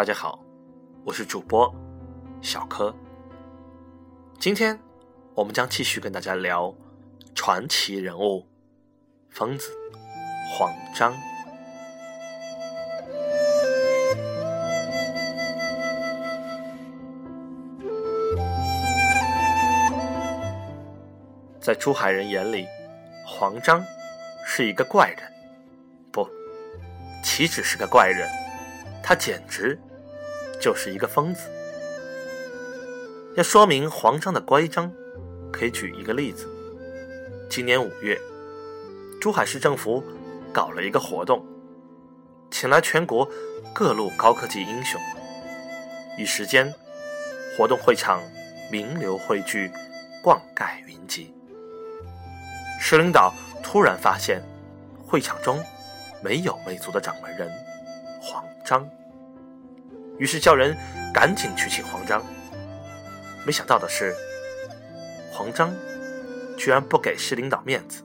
大家好，我是主播小柯。今天我们将继续跟大家聊传奇人物疯子黄章。在珠海人眼里，黄章是一个怪人，不，岂止是个怪人，他简直就是一个疯子。要说明黄章的乖张，可以举一个例子：今年五月，珠海市政府搞了一个活动，请来全国各路高科技英雄，一时间，活动会场名流汇聚，冠盖云集。市领导突然发现，会场中没有魅族的掌门人黄章，于是叫人赶紧去请黄章。没想到的是，黄章居然不给市领导面子，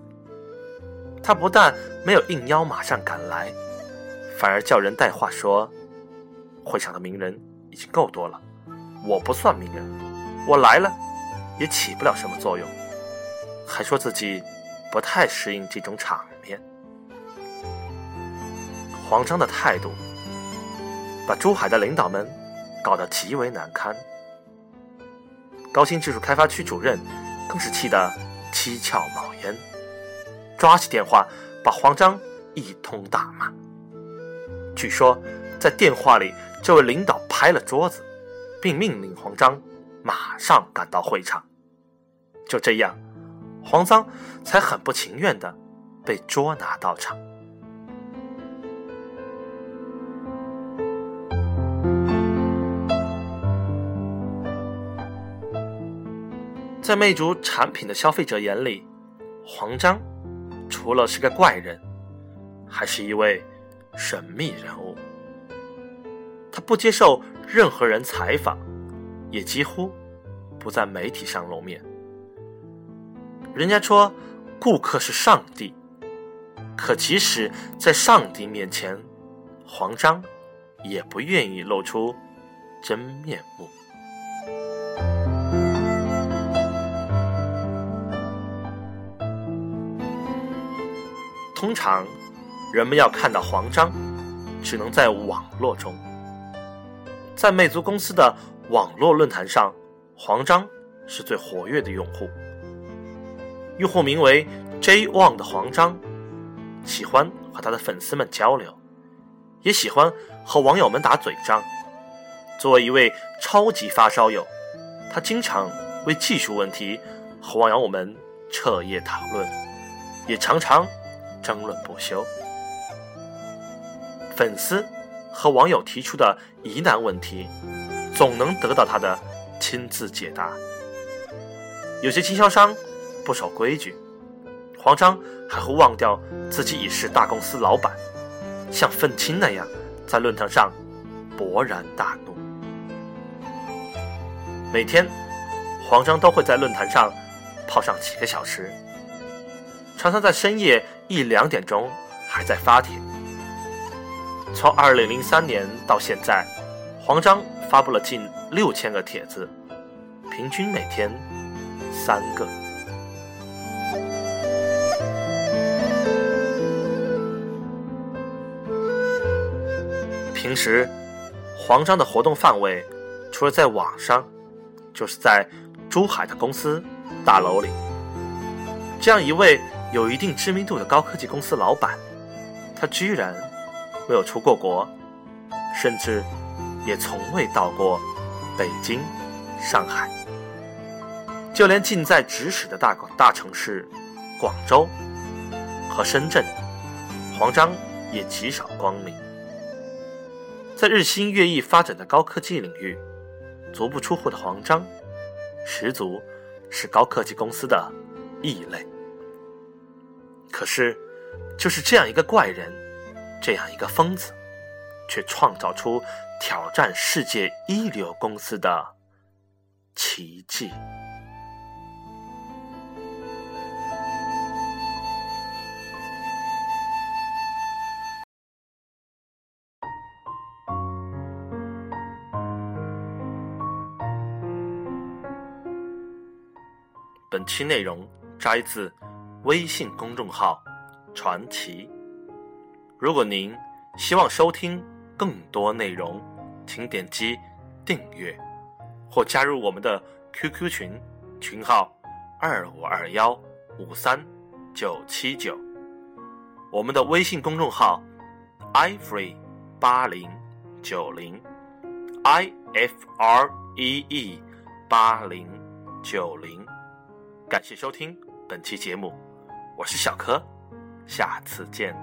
他不但没有应邀马上赶来，反而叫人带话说，会场的名人已经够多了，我不算名人，我来了也起不了什么作用，还说自己。不太适应这种场面，黄章的态度把珠海的领导们搞得极为难堪。高新技术开发区主任更是气得七窍冒烟，抓起电话把黄章一通大骂。据说在电话里，这位领导拍了桌子，并命令黄章马上赶到会场。就这样。黄章才很不情愿的被捉拿到场。在魅族产品的消费者眼里，黄章除了是个怪人，还是一位神秘人物。他不接受任何人采访，也几乎不在媒体上露面。人家说，顾客是上帝，可即使在上帝面前，黄章也不愿意露出真面目。通常，人们要看到黄章，只能在网络中，在魅族公司的网络论坛上，黄章是最活跃的用户。用户名为 J Wang 的黄章，喜欢和他的粉丝们交流，也喜欢和网友们打嘴仗。作为一位超级发烧友，他经常为技术问题和网友们彻夜讨论，也常常争论不休。粉丝和网友提出的疑难问题，总能得到他的亲自解答。有些经销商。不守规矩，黄章还会忘掉自己已是大公司老板，像愤青那样在论坛上勃然大怒。每天，黄章都会在论坛上泡上几个小时，常常在深夜一两点钟还在发帖。从二零零三年到现在，黄章发布了近六千个帖子，平均每天三个。平时，黄章的活动范围除了在网上，就是在珠海的公司大楼里。这样一位有一定知名度的高科技公司老板，他居然没有出过国，甚至也从未到过北京、上海，就连近在咫尺的大广大城市广州和深圳，黄章也极少光临。在日新月异发展的高科技领域，足不出户的黄章，十足是高科技公司的异类。可是就是这样一个怪人这样一个疯子却创造出挑战世界一流公司的奇迹。本期内容摘自微信公众号“传奇”。如果您希望收听更多内容，请点击订阅或加入我们的 QQ 群，群号二五二幺五三九七九。我们的微信公众号 ifree 八零九零 i f r e e 八零九零。感谢收听本期节目，我是小柯，下次见。